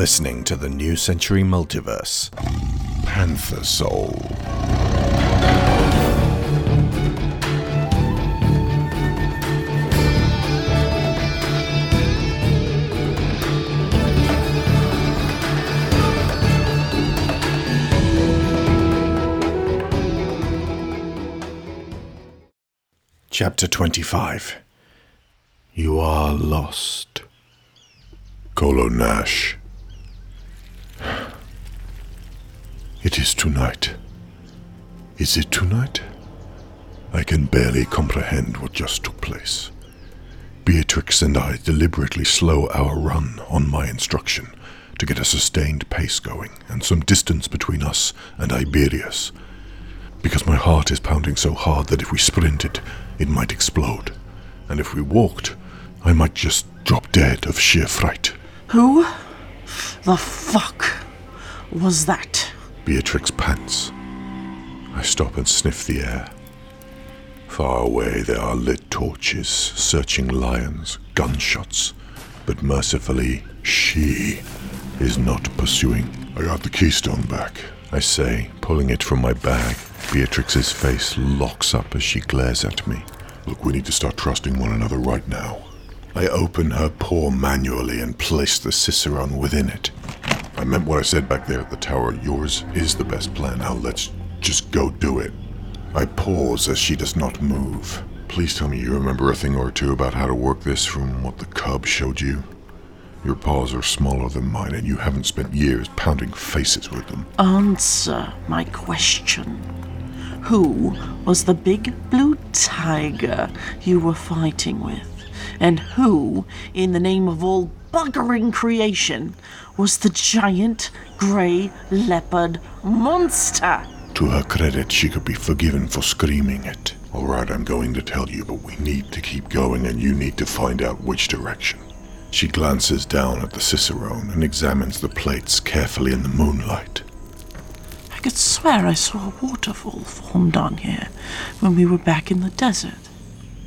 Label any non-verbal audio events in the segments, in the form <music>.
listening to the New Century Multiverse. Panther Soul. Chapter 25 You are lost. Kolo Nash. It is tonight. Is it tonight? I can barely comprehend what just took place. Beatrix and I deliberately slow our run on my instruction to get a sustained pace going and some distance between us and Iberius. Because my heart is pounding so hard that if we sprinted, it might explode. And if we walked, I might just drop dead of sheer fright. Who the fuck was that? Beatrix pants. I stop and sniff the air. Far away there are lit torches, searching lions, gunshots. But mercifully, she is not pursuing. I got the keystone back, I say, pulling it from my bag. Beatrix's face locks up as she glares at me. Look, we need to start trusting one another right now. I open her paw manually and place the Cicerone within it. I meant what I said back there at the tower. Yours is the best plan. Now let's just go do it. I pause as she does not move. Please tell me you remember a thing or two about how to work this from what the cub showed you. Your paws are smaller than mine, and you haven't spent years pounding faces with them. Answer my question. Who was the big blue tiger you were fighting with? And who, in the name of all buggering creation, was the giant grey leopard monster? To her credit, she could be forgiven for screaming it. All right, I'm going to tell you, but we need to keep going, and you need to find out which direction. She glances down at the Cicerone and examines the plates carefully in the moonlight. I could swear I saw a waterfall formed on here when we were back in the desert.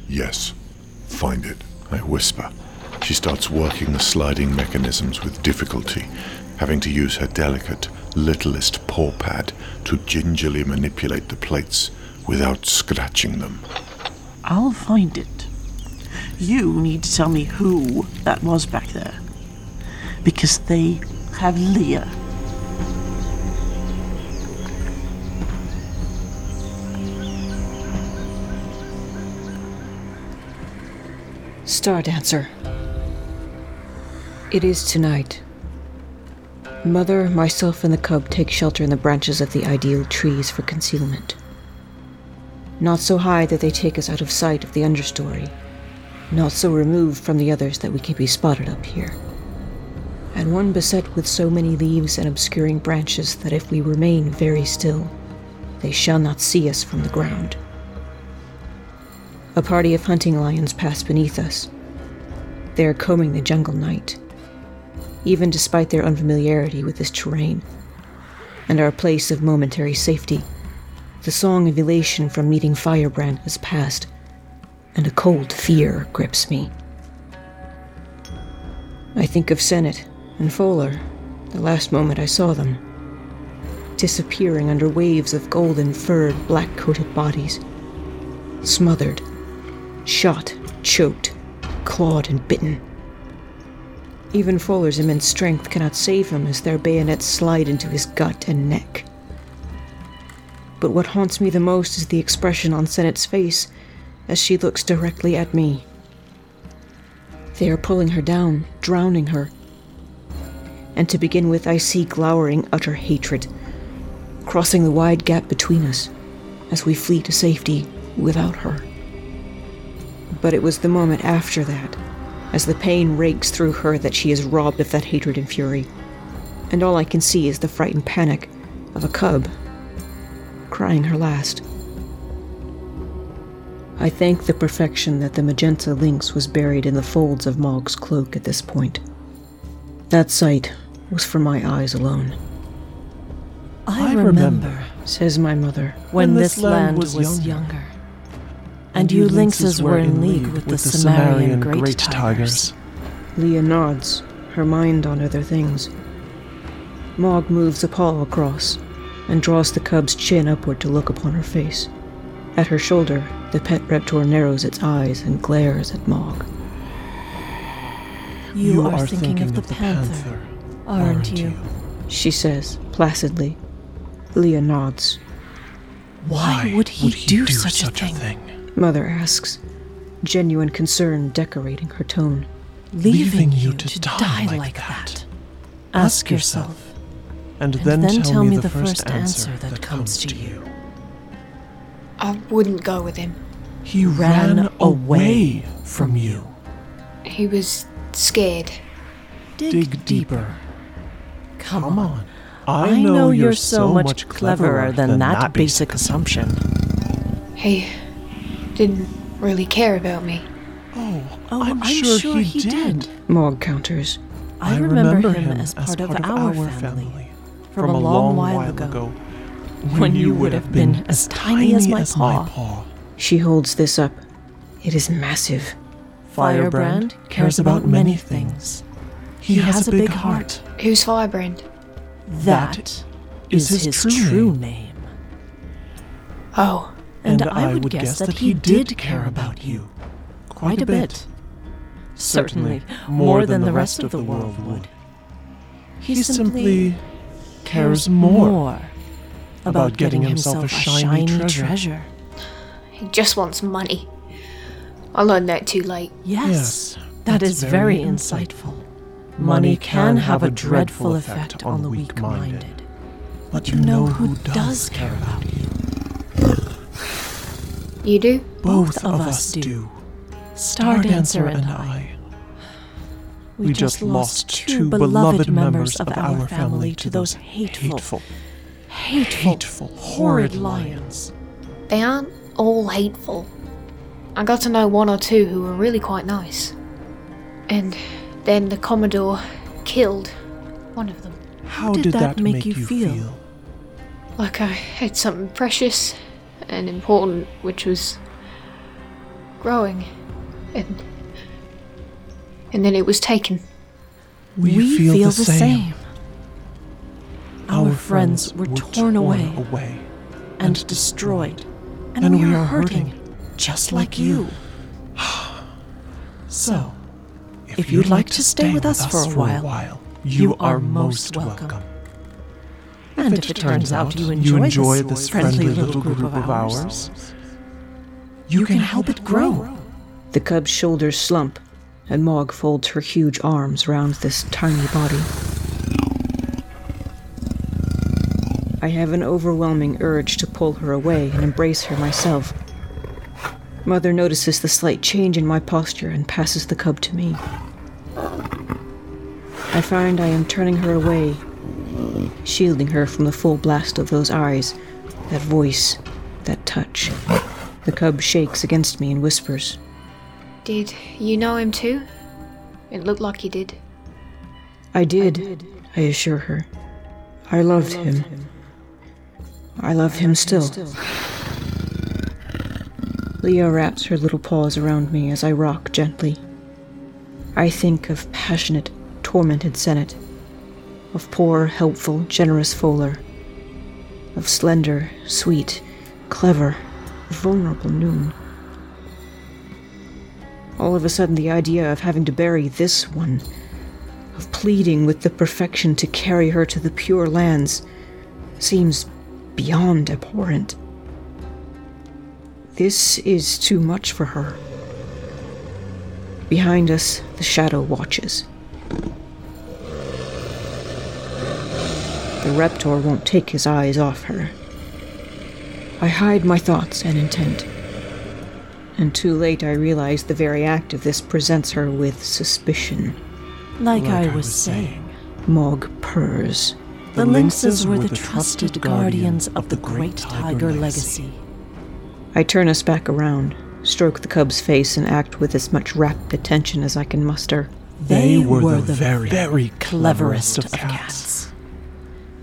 Yes, find it, I whisper. She starts working the sliding mechanisms with difficulty, having to use her delicate, littlest paw pad to gingerly manipulate the plates without scratching them. I'll find it. You need to tell me who that was back there. Because they have Lia. Stardancer. It is tonight. Mother, myself, and the cub take shelter in the branches of the ideal trees for concealment. Not so high that they take us out of sight of the understory, not so removed from the others that we can be spotted up here. And one beset with so many leaves and obscuring branches that if we remain very still, they shall not see us from the ground. A party of hunting lions pass beneath us. They are combing the jungle night, even despite their unfamiliarity with this terrain, and our place of momentary safety. The song of elation from meeting Firebrand has passed, and a cold fear grips me. I think of Senate and Fowler, the last moment I saw them, disappearing under waves of golden furred, black coated bodies, smothered, shot, choked, clawed, and bitten. Even Fowler's immense strength cannot save him as their bayonets slide into his gut and neck. But what haunts me the most is the expression on Senate's face as she looks directly at me. They are pulling her down, drowning her. And to begin with, I see glowering, utter hatred, crossing the wide gap between us as we flee to safety without her. But it was the moment after that, as the pain rakes through her, that she is robbed of that hatred and fury. And all I can see is the frightened panic of a cub crying her last. I thank the perfection that the magenta lynx was buried in the folds of Maugg's cloak at this point. That sight was for my eyes alone. I remember Says my mother, when this land was younger. And you lynxes were in league with the Sumerian great tigers. Lia nods, her mind on other things. Maugg moves a paw across and draws the cub's chin upward to look upon her face. At her shoulder, the pet reptor narrows its eyes and glares at Maugg. You, are, thinking, of the panther, aren't you? She says, placidly. Lia nods. Why would he, do, such, a thing? Mother asks, genuine concern decorating her tone. Leaving you to, die, like that. Ask yourself, And, and then, tell me the first answer that comes to you. I wouldn't go with him. He ran ran away from you. He was scared. Dig deeper. Come, Come on. on. I, know, you're so much cleverer than, that basic assumption. He didn't really care about me. Oh, Oh, I'm, sure, he, did. Maugg counters. I, remember, him as part, of, our, family, from, a long, while ago, when you would have been as tiny as my paw. She holds this up. It is massive. Firebrand cares about many things. He has a big heart. Who's Firebrand? That is his true name. Oh, And, I would guess that he did care about you. Quite a bit. Certainly, more than the rest of the world would. He simply cares more about getting himself a shiny treasure. he just wants money. I learned that too late. Yes, Yes, that's very very insightful. Money can have a dreadful effect on the weak minded. But You know who does care about you. You do? Both of us do. Stardancer and I. We just lost two beloved members of our family to those hateful, hateful, hateful, hateful, horrid lions. They aren't all hateful. I got to know one or two who were really quite nice. And then the Commodore killed one of them. How did did, that that, make make, you you feel? feel? Like I had something precious and important, which was growing. And. And then it was taken. We, feel, the, same. Our, friends were torn, away, and destroyed, and, and we, we are are hurting, hurting, just like you. <sighs> So, If you'd like to stay with us for a while, you are most welcome. And if it turns out you enjoy, you enjoy this, this friendly little group of ours, you can help it grow. The cub's shoulders slump, and Maugg folds her huge arms round this tiny body. I have an overwhelming urge to pull her away and embrace her myself. Mother notices the slight change in my posture and passes the cub to me. I find I am turning her away, shielding her from the full blast of those eyes, that voice, that touch. The cub shakes against me and whispers. Did you know him too? It looked like you did. I did, I assure her. I loved him. I love him still. Lia wraps her little paws around me as I rock gently. I think of passionate, tormented Senate, of poor, helpful, generous Fowler, of slender, sweet, clever, vulnerable Noon. All of a sudden, the idea of having to bury this one, of pleading with the perfection to carry her to the pure lands, seems beyond abhorrent. This is too much for her. Behind us, the shadow watches. The Reptor won't take his eyes off her. I hide my thoughts and intent. And too late I realize the very act of this presents her with suspicion. Like, Like I I was was saying, Maugg purrs. the lynxes were the trusted guardians of the great tiger legacy. I turn us back around, stroke the cub's face, and act with as much rapt attention as I can muster. They, They were, were the, the very, very cleverest cleverest of of cats. cats.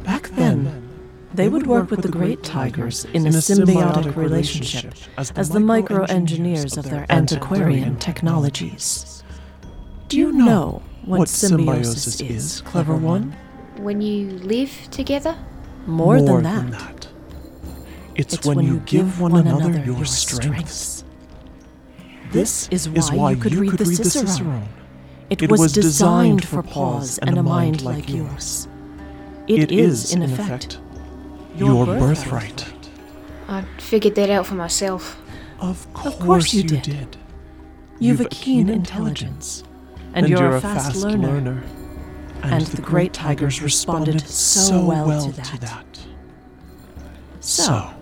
Back then, they would work with the great tigers in a symbiotic relationship as the micro-engineers of their antiquarian technologies. Do you know what symbiosis is, clever one? when you live together? More, than that. It's, when, you give one another your strengths. This is why, you could read the Cicerone. It, was designed for pause and a mind like yours. It is, in effect, your birthright. I figured that out for myself. Of course, course you you did. did. You've a keen intelligence, and you're a fast learner. And the great tigers responded so well to that. So,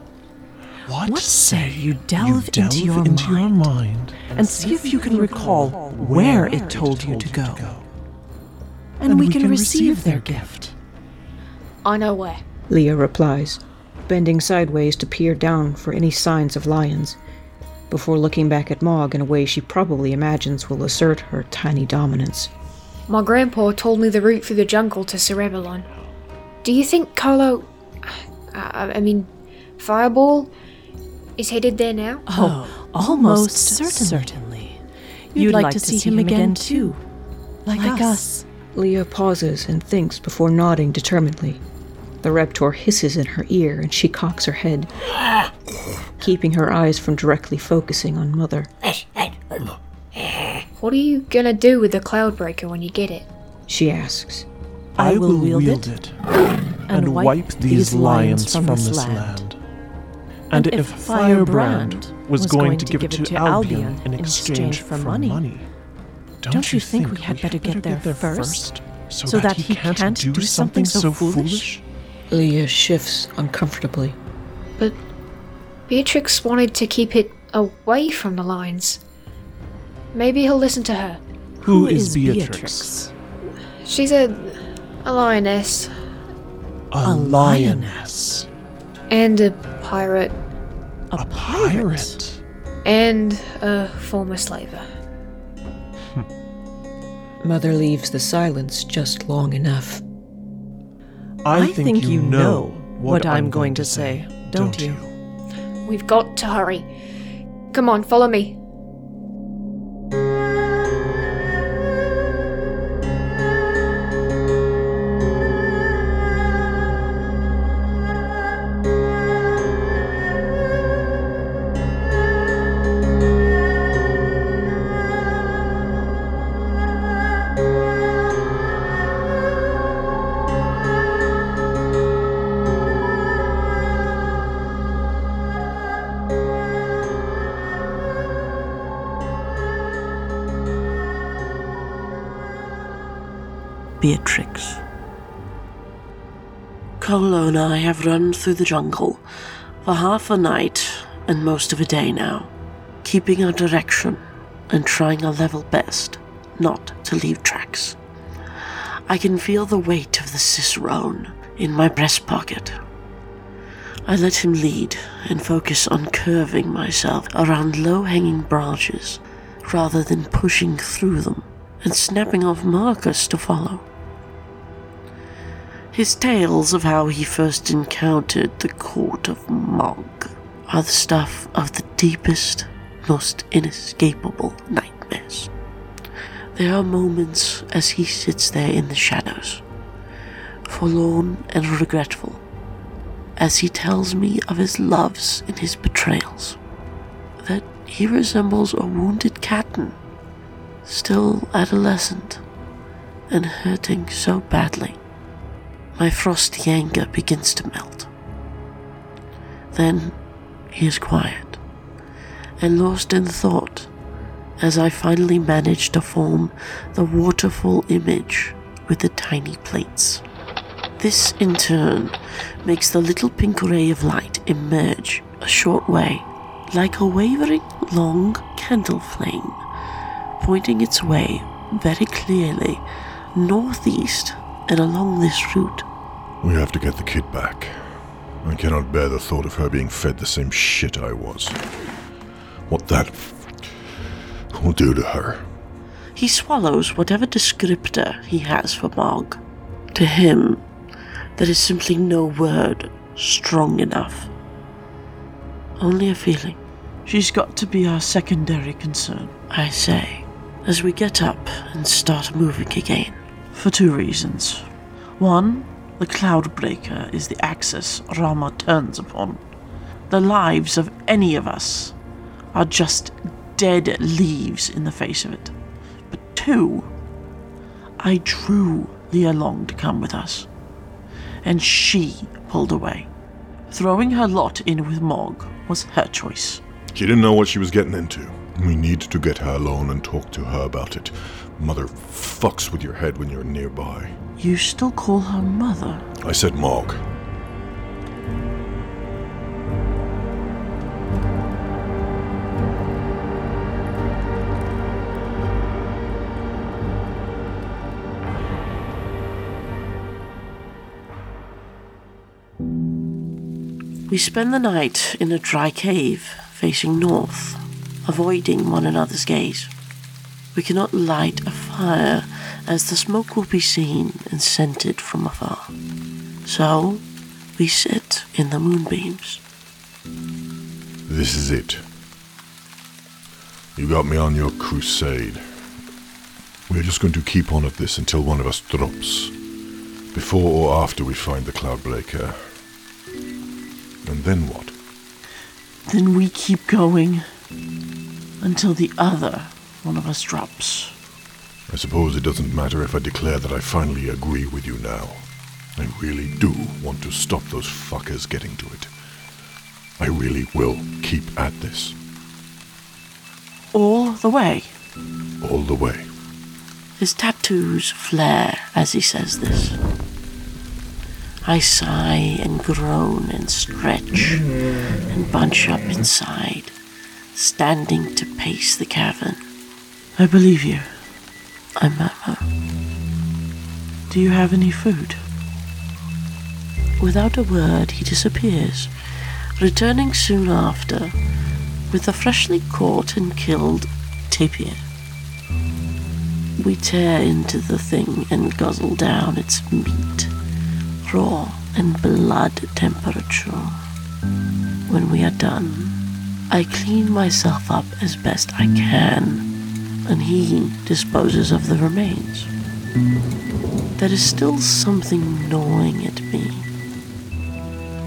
what, what say you delve, delve into, your, into your mind mind and see if you can recall where it told you to go, and we can receive their gift. I know where. Lia replies, bending sideways to peer down for any signs of lions, before looking back at Maugg in a way she probably imagines will assert her tiny dominance. My grandpa told me the route through the jungle to Cerebellon. Do you think Kolo. Uh, I, I mean, Fireball is headed there now? Oh, oh almost certainly. You'd, like, to see him again, too, like, us. Lia pauses and thinks before nodding determinedly. The Reptor hisses in her ear and she cocks her head, <gasps> keeping her eyes from directly focusing on Mother. What are you gonna do with the Cloudbreaker when you get it? She asks. I will wield it and, wipe these lions from this land. And, if Firebrand was going to give it to Albion in exchange for money, don't you think we had better get there first, so that he can't do something so foolish? Lia shifts uncomfortably. But Beatrix wanted to keep it away from the lions. Maybe he'll listen to her. Who is Beatrix? She's a, a lioness A lioness. and a pirate A, A pirate. and a former slaver. Mother leaves the silence just long enough. I, think, you know what I'm going to say, don't you? We've got to hurry. Come on, follow me. Beatrix. Kolo and I have run through the jungle for half a night and most of a day now, keeping our direction and trying our level best not to leave tracks. I can feel the weight of the Cicerone in my breast pocket. I let him lead and focus on curving myself around low hanging branches rather than pushing through them and snapping off markers to follow. His tales of how he first encountered the court of Maugg are the stuff of the deepest, most inescapable nightmares. There are moments as he sits there in the shadows, forlorn and regretful, as he tells me of his loves and his betrayals, that he resembles a wounded kitten still adolescent and hurting so badly. My frosty anger begins to melt. Then he is quiet and lost in thought as I finally manage to form the waterfall image with the tiny plates. This, in turn, makes the little pink ray of light emerge a short way, like a wavering long candle flame pointing its way very clearly northeast and along this route. We have to get the kid back. I cannot bear the thought of her being fed the same shit I was. What that will do to her. He swallows whatever descriptor he has for Maugg. To him, there is simply no word strong enough. Only a feeling. She's got to be our secondary concern, I say, as we get up and start moving again. For two reasons. One, the Cloudbreaker is the axis Rama turns upon. The lives of any of us are just dead leaves in the face of it. But two, I drew Lia Long to come with us, and she pulled away. Throwing her lot in with Maugg was her choice. She didn't know what she was getting into. We need to get her alone and talk to her about it. Mother fucks with your head when you're nearby. You still call her mother? I said Mark. We spend the night in a dry cave facing north, avoiding one another's gaze. We cannot light a fire as the smoke will be seen and scented from afar. So we sit in the moonbeams. This is it. You got me on your crusade. We're just going to keep on at this until one of us drops. Before or after we find the Cloudbreaker. And then what? Then we keep going until the other one of us drops. I suppose it doesn't matter if I declare that I finally agree with you now. I really do want to stop those fuckers getting to it. I really will keep at this. All the way. All the way. His tattoos flare as he says this. I sigh and groan and stretch and bunch up inside, standing to pace the cavern. I believe you. I murmur. Do you have any food? Without a word, he disappears, returning soon after with a freshly caught and killed tapir. We tear into the thing and guzzle down its meat raw and blood temperature. When we are done, I clean myself up as best I can, and he disposes of the remains. There is still something gnawing at me.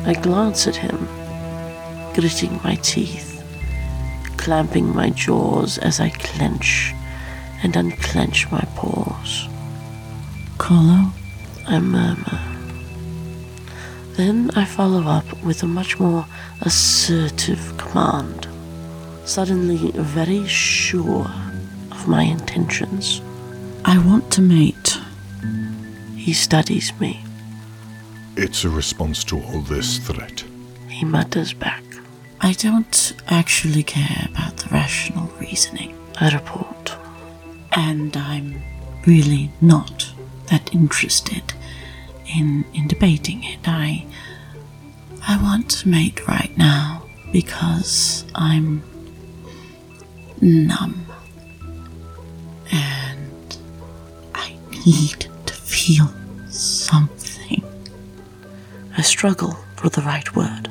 I glance at him, gritting my teeth, clamping my jaws as I clench and unclench my paws. Kolo? I murmur. Then I follow up with a much more assertive command, suddenly very sure of my intentions. I want to mate. He studies me. It's a response to all this threat. He mutters back. I don't actually care about the rational reasoning. I report. And I'm really not that interested in, in debating it. I I want to mate right now because I'm numb. And I need to feel something. I struggle for the right word.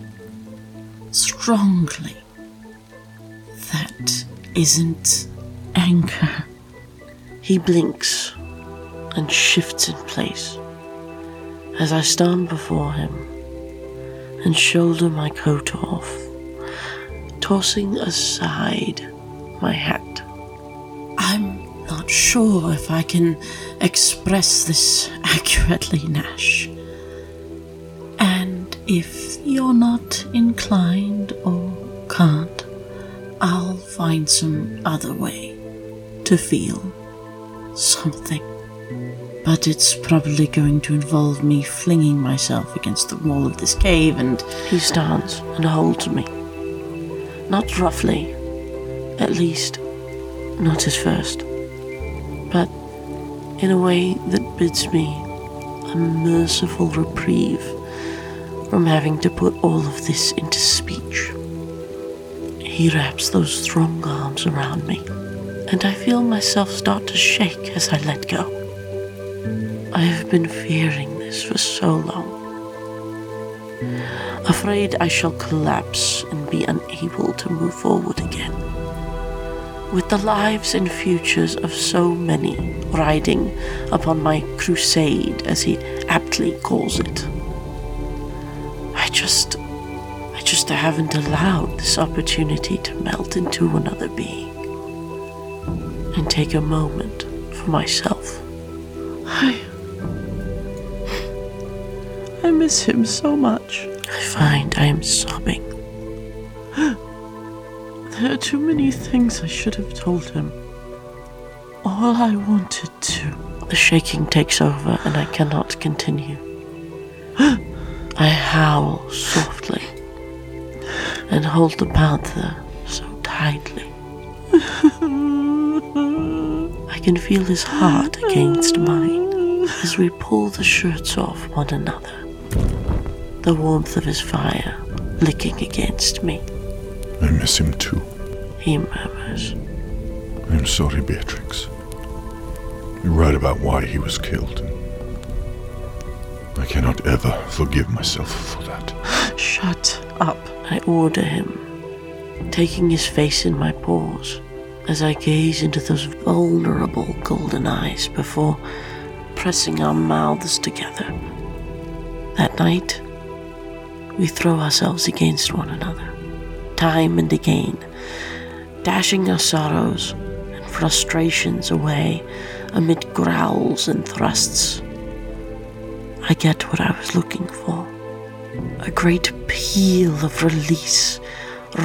Strongly. That isn't anger. He blinks and shifts in place as I stand before him and shoulder my coat off, tossing aside my hat. I'm not sure if I can express this accurately, Nash. And if you're not inclined or can't, I'll find some other way to feel something. But it's probably going to involve me flinging myself against the wall of this cave, and he stands and holds me. Not roughly, at least, not at first, but in a way that bids me a merciful reprieve from having to put all of this into speech. He wraps those strong arms around me, and I feel myself start to shake as I let go. I have been fearing this for so long. Afraid I shall collapse and be unable to move forward again. with the lives and futures of so many riding upon my crusade, as he aptly calls it. I just. I just haven't allowed this opportunity to melt into another being and take a moment for myself. I. I miss him so much. I find I am sobbing. There are too many things I should have told him. All I wanted to. The shaking takes over and I cannot continue. I howl softly and hold the panther so tightly. I can feel his heart against mine as we pull the shirts off one another, the warmth of his fire licking against me. I miss him too. He murmurs. I'm sorry, Beatrix. You're right about why he was killed. I cannot ever forgive myself for that. Shut up, I order him, taking his face in my paws as I gaze into those vulnerable golden eyes before pressing our mouths together. That night, we throw ourselves against one another, time and again, dashing our sorrows and frustrations away amid growls and thrusts. I get what I was looking for. A great peal of release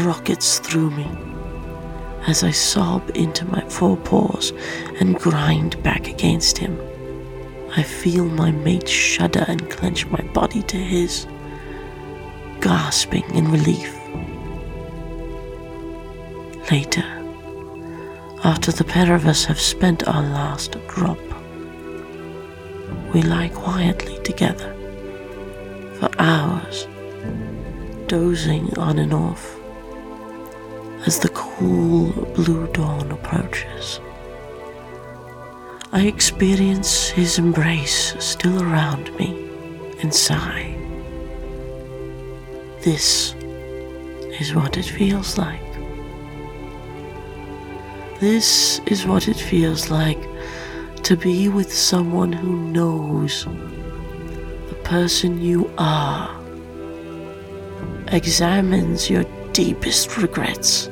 rockets through me as I sob into my forepaws and grind back against him. I feel my mate shudder and clench my body to his, gasping in relief. Later, after the pair of us have spent our last drop, we lie quietly together for hours, dozing on and off as the cool blue dawn approaches. I experience his embrace still around me and sigh. This is what it feels like. This is what it feels like to be with someone who knows the person you are, examines your deepest regrets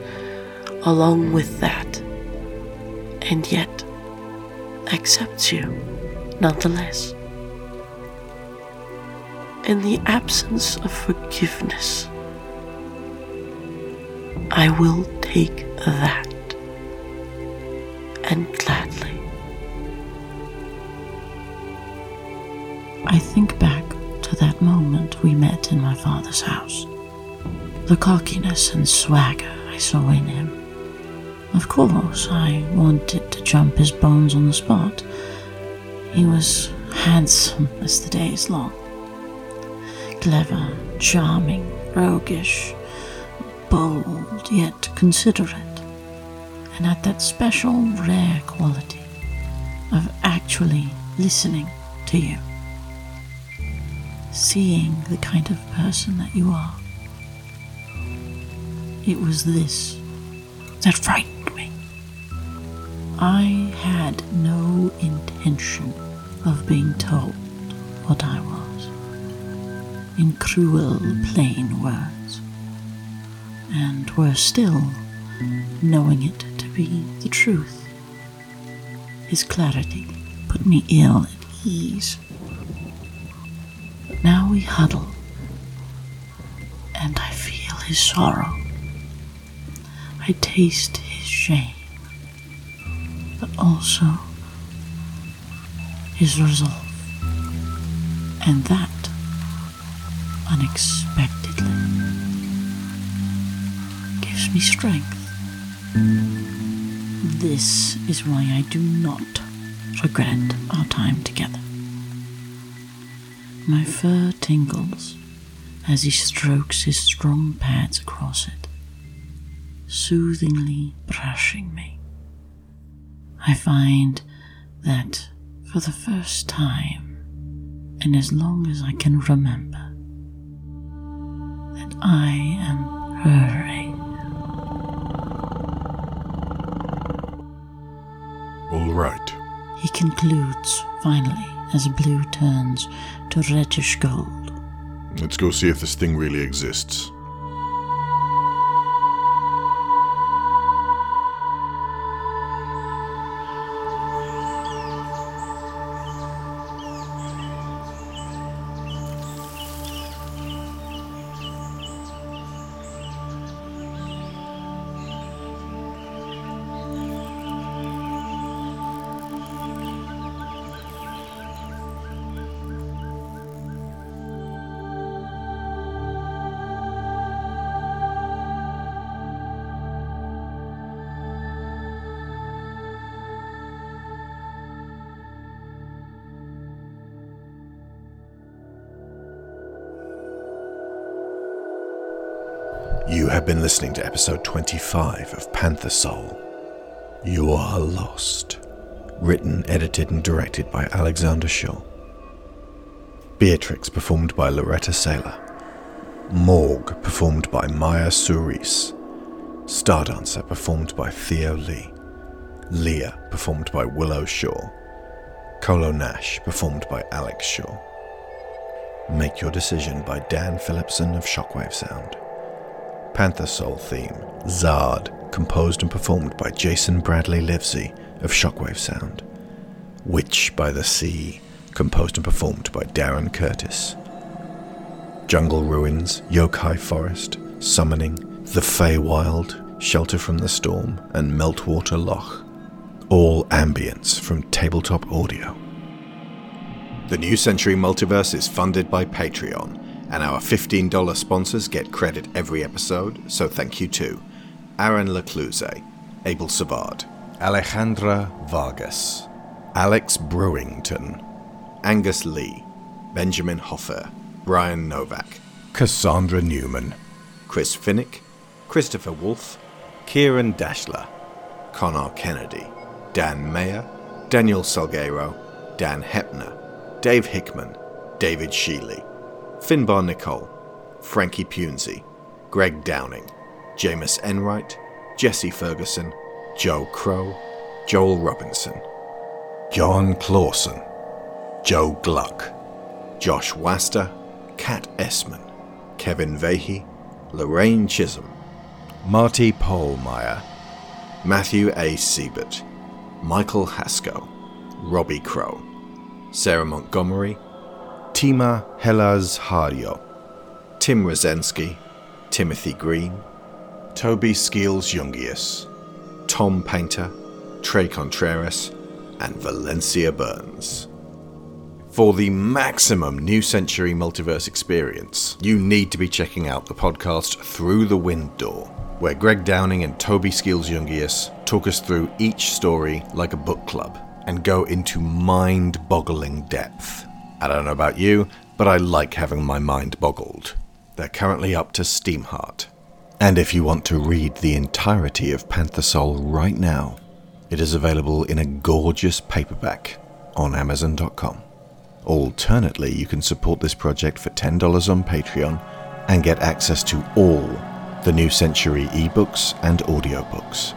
along with that, and yet accepts you nonetheless. In the absence of forgiveness, I will take that and gladly. I think back to that moment we met in my father's house. The cockiness and swagger I saw in him of course, I wanted to jump his bones on the spot. He was handsome as the day is long. Clever, charming, roguish, bold, yet considerate, and had that special, rare quality of actually listening to you, seeing the kind of person that you are. It was this that frightened me. I had no intention of being told what I was, in cruel, plain words, and were still knowing it to be the truth. His clarity put me ill at ease. Now we huddle, and I feel his sorrow. I taste his shame but also his resolve. And that unexpectedly gives me strength. This is why I do not regret our time together. My fur tingles as he strokes his strong pads across it, soothingly brushing me. I find that for the first time, and as long as I can remember, I am purring. All right. He concludes, finally, as blue turns to reddish gold. Let's go see if this thing really exists. You have been listening to episode 25 of Panther Soul. You Are Lost. Written, edited, and directed by Alexander Shaw. Beatrix, performed by Laureta Sela. Maugg, performed by Maya Souris. Stardancer, performed by Theo Leigh. Lia, performed by Willow Shaw. Kolo Nash, performed by Alex Shaw. Make Your Decision by Dan Phillipson of Shockwave Sound. Panther Soul theme, Zaad, composed and performed by Jason Bradley Livesay of Shockwave Sound. Witch by the Sea, composed and performed by Darren Curtis. Jungle Ruins, Yokai Forest, Summoning, The Feywild, Shelter from the Storm, and Meltwater Loch. All ambience from Tabletop Audio. The New Century Multiverse is funded by Patreon and our $15 sponsors get credit every episode, so thank you to Aaron Lacluyze, Abel Savard, Alejandra Vargas, Alex Brewington, Angus Lee, Benjamin Hofer, Bryan Novak, Cassandra Newman, Chris Finik, Christopher Wolfe, Ciaran Dachtler, Conar Kennedy, Dan Mayer, Daniel Salgueiro, Dan Hoeppner, Dave Hickman, David Shealy, Finbar Nicholl, Frankie Punzi, Greg Downing, Jamas Enright, Jesse Ferguson, Joe Crow, Joel Robinson, Johan Claesson, Joe Gluck, Josh Wasta, Kat Essmann, Kevin Vahey, Lorraine Chisholm, Marty Pohlmeyer, Matthew A. Siebert, Michael Haskell, Robbie Crow, Sarah Montgomery, Tima Hellas Hario, Tim Rozensky, Timothy Green, Toby Skeels Jungius, Tom Painter, Trey Contreras, and Valencia Burns. For the maximum New Century Multiverse experience, you need to be checking out the podcast Through the Wind Door, where Greg Downing and Toby Skeels Jungius talk us through each story like a book club and go into mind boggling depth. I don't know about you, but I like having my mind boggled. They're currently up to Steamheart. And if you want to read the entirety of Panther Soul right now, it is available in a gorgeous paperback on Amazon.com. Alternately, you can support this project for $10 on Patreon and get access to all the New Century ebooks and audiobooks.